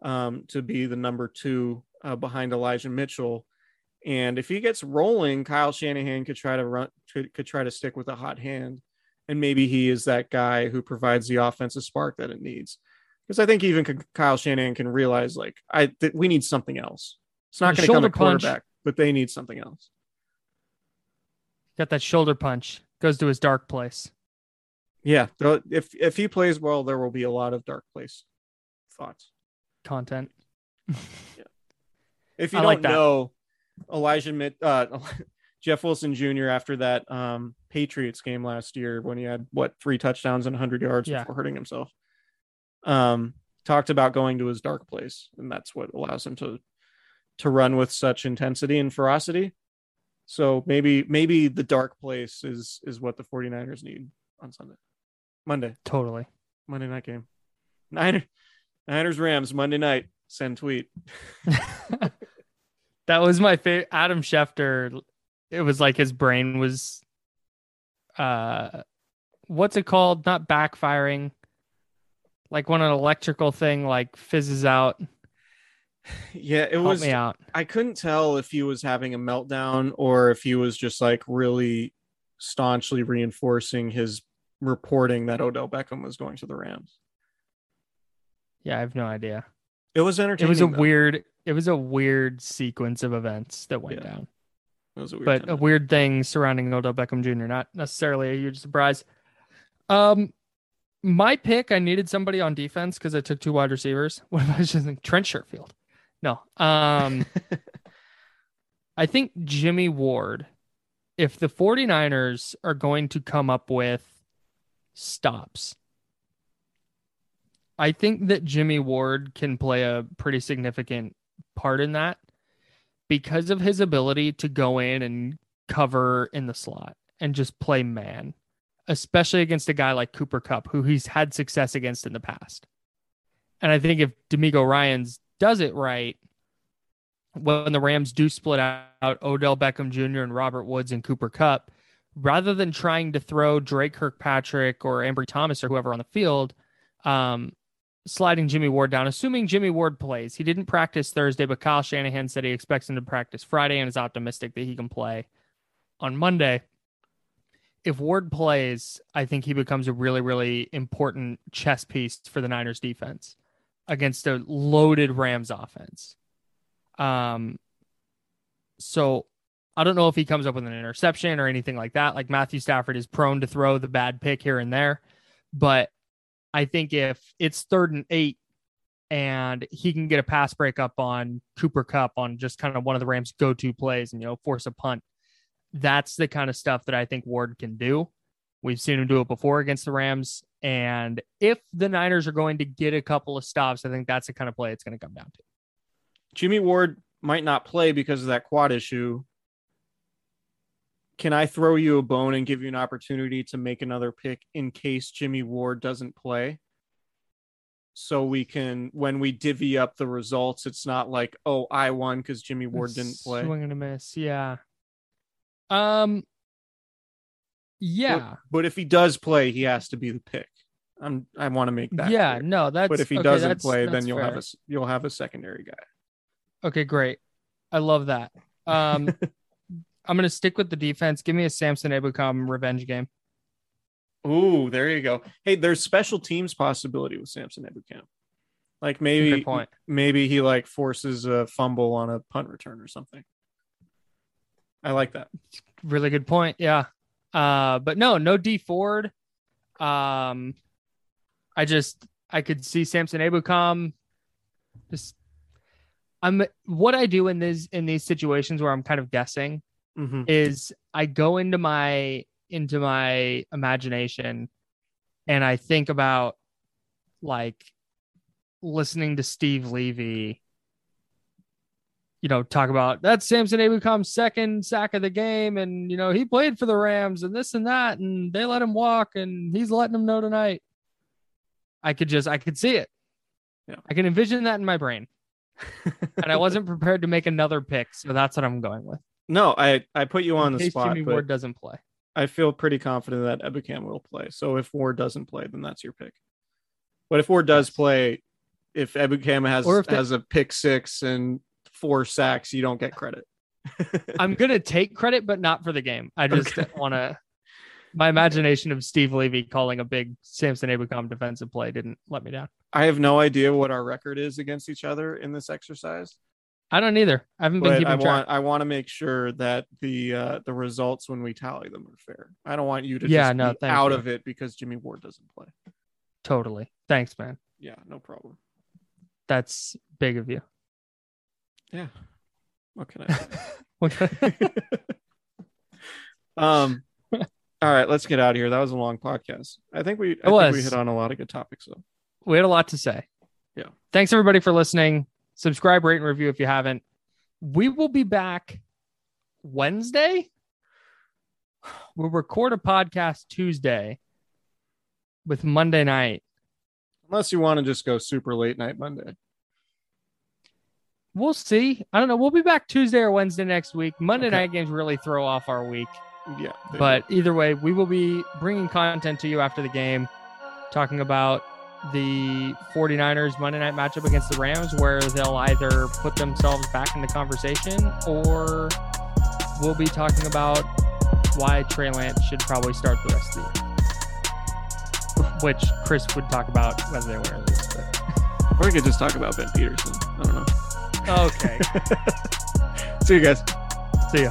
um, to be the number two uh, behind Elijah Mitchell. And if he gets rolling, Kyle Shanahan could try to run, could, could try to stick with a hot hand. And maybe he is that guy who provides the offensive spark that it needs. Because I think even Kyle Shanahan can realize, like, I that we need something else. It's not going to come shoulder at punch. quarterback, but they need something else. Got that shoulder punch. Goes to his dark place. Yeah, if if he plays well, there will be a lot of dark place thoughts. Content. If you I don't like know, Elijah Mitt, uh, (laughs) Jeff Wilson Jr. after that um, Patriots game last year when he had what three touchdowns and 100 yards Yeah. before hurting himself, um, talked about going to his dark place, and that's what allows him to to run with such intensity and ferocity. So maybe maybe the dark place is is what the 49ers need on Sunday, Monday. Totally. Monday night game. Niner, Niners Rams Monday night. Send tweet. (laughs) that was my favorite. Adam Schefter. It was like his brain was, uh, what's it called? Not backfiring. Like when an electrical thing like fizzes out. Yeah, it Help was. me out. I couldn't tell if he was having a meltdown or if he was just like really staunchly reinforcing his reporting that Odell Beckham was going to the Rams. Yeah, I have no idea. It was entertaining. It was a though. weird. It was a weird sequence of events that went Yeah. down. It was a weird. but time. a weird thing surrounding Odell Beckham Jr. Not necessarily a huge surprise. Um, my pick, I needed somebody on defense because I took two wide receivers. (laughs) What if I was just think Trent Sherfield? No. Um, (laughs) I think Jimmy Ward. If the 49ers are going to come up with stops, I think that Jimmy Ward can play a pretty significant part in that because of his ability to go in and cover in the slot and just play man, especially against a guy like Cooper Kupp, who he's had success against in the past. And I think if DeMeco Ryans does it right, when the Rams do split out Odell Beckham Jr. and Robert Woods and Cooper Kupp, rather than trying to throw Dre Kirkpatrick or Ambry Thomas or whoever on the field, um, sliding Jimmy Ward down, assuming Jimmy Ward plays. He didn't practice Thursday, but Kyle Shanahan said he expects him to practice Friday and is optimistic that he can play on Monday. If Ward plays, I think he becomes a really, really important chess piece for the Niners defense against a loaded Rams offense. Um, so I don't know if he comes up with an interception or anything like that. Like Matthew Stafford is prone to throw the bad pick here and there, but I think if it's third and eight and he can get a pass break up on Cooper Kupp on just kind of one of the Rams' go to plays and, you know, force a punt, that's the kind of stuff that I think Ward can do. We've seen him do it before against the Rams. And if the Niners are going to get a couple of stops, I think that's the kind of play it's going to come down to. Jimmy Ward might not play because of that quad issue. Can I throw you a bone and give you an opportunity to make another pick in case Jimmy Ward doesn't play? So we can, when we divvy up the results, it's not like, oh, I won because Jimmy Ward didn't play. Swing and a miss. Yeah. Um, yeah. But, but if he does play, he has to be the pick. I'm, I want to make that. yeah. clear. No, that's, but if he okay, doesn't that's- play, that's then you'll have a you'll have a secondary guy. Okay, great. I love that. Um, (laughs) I'm going to stick with the defense. Give me a Samson Ebukam revenge game. Ooh, there you go. Hey, there's special teams possibility with Samson Ebukam. Like maybe maybe he like forces a fumble on a punt return or something. I like that. Really good point. Yeah. Uh, but no, no D Ford. Um, I just I could see Samson Ebukam. Just I'm what I do in these in these situations where I'm kind of guessing Mhm. is I go into my into my imagination and I think about like listening to Steve Levy you know talk about that Samson Ebukam's second sack of the game and you know he played for the Rams and this and that and they let him walk and he's letting them know tonight I could just I could see it Yeah. I can envision that in my brain (laughs) and I wasn't prepared to make another pick so that's what I'm going with No, I I put you on the spot, Jimmy Ward doesn't play. I feel pretty confident that Ebukam will play. So if Ward doesn't play, then that's your pick. But if Ward does play, if Ebukam has Or if they- has a pick six and four sacks, you don't get credit. (laughs) I'm gonna take credit, but not for the game. I just Okay. want to. My imagination of Steve Levy calling a big Samson Ebukam defensive play didn't let me down. I have no idea what our record is against each other in this exercise, I don't either. I haven't been keeping I track. want I want to make sure that the uh, the results when we tally them are fair. I don't want you to Yeah, just no, be out you. of it because Jimmy Ward doesn't play. Totally. Thanks, man. Yeah, no problem. That's big of you. Yeah. What can I (laughs) (laughs) um all right, let's get out of here. That was a long podcast. I think we I think we hit on a lot of good topics though. we had a lot to say. Yeah. Thanks everybody for listening. Subscribe, rate, and review if you haven't. We will be back Wednesday. We'll record a podcast Tuesday with Monday night. Unless you want to just go super late night Monday. We'll see. I don't know. We'll be back Tuesday or Wednesday next week. Monday Okay. night games really throw off our week. Yeah. But either way, we will be bringing content to you after the game, talking about the 49ers Monday night matchup against the Rams, where they'll either put themselves back in the conversation or we'll be talking about why Trey Lance should probably start the rest of the year. Which Chris would talk about whether they win or lose. But or we could just talk about Ben Peterson. I don't know. okay. (laughs) See you guys. See ya.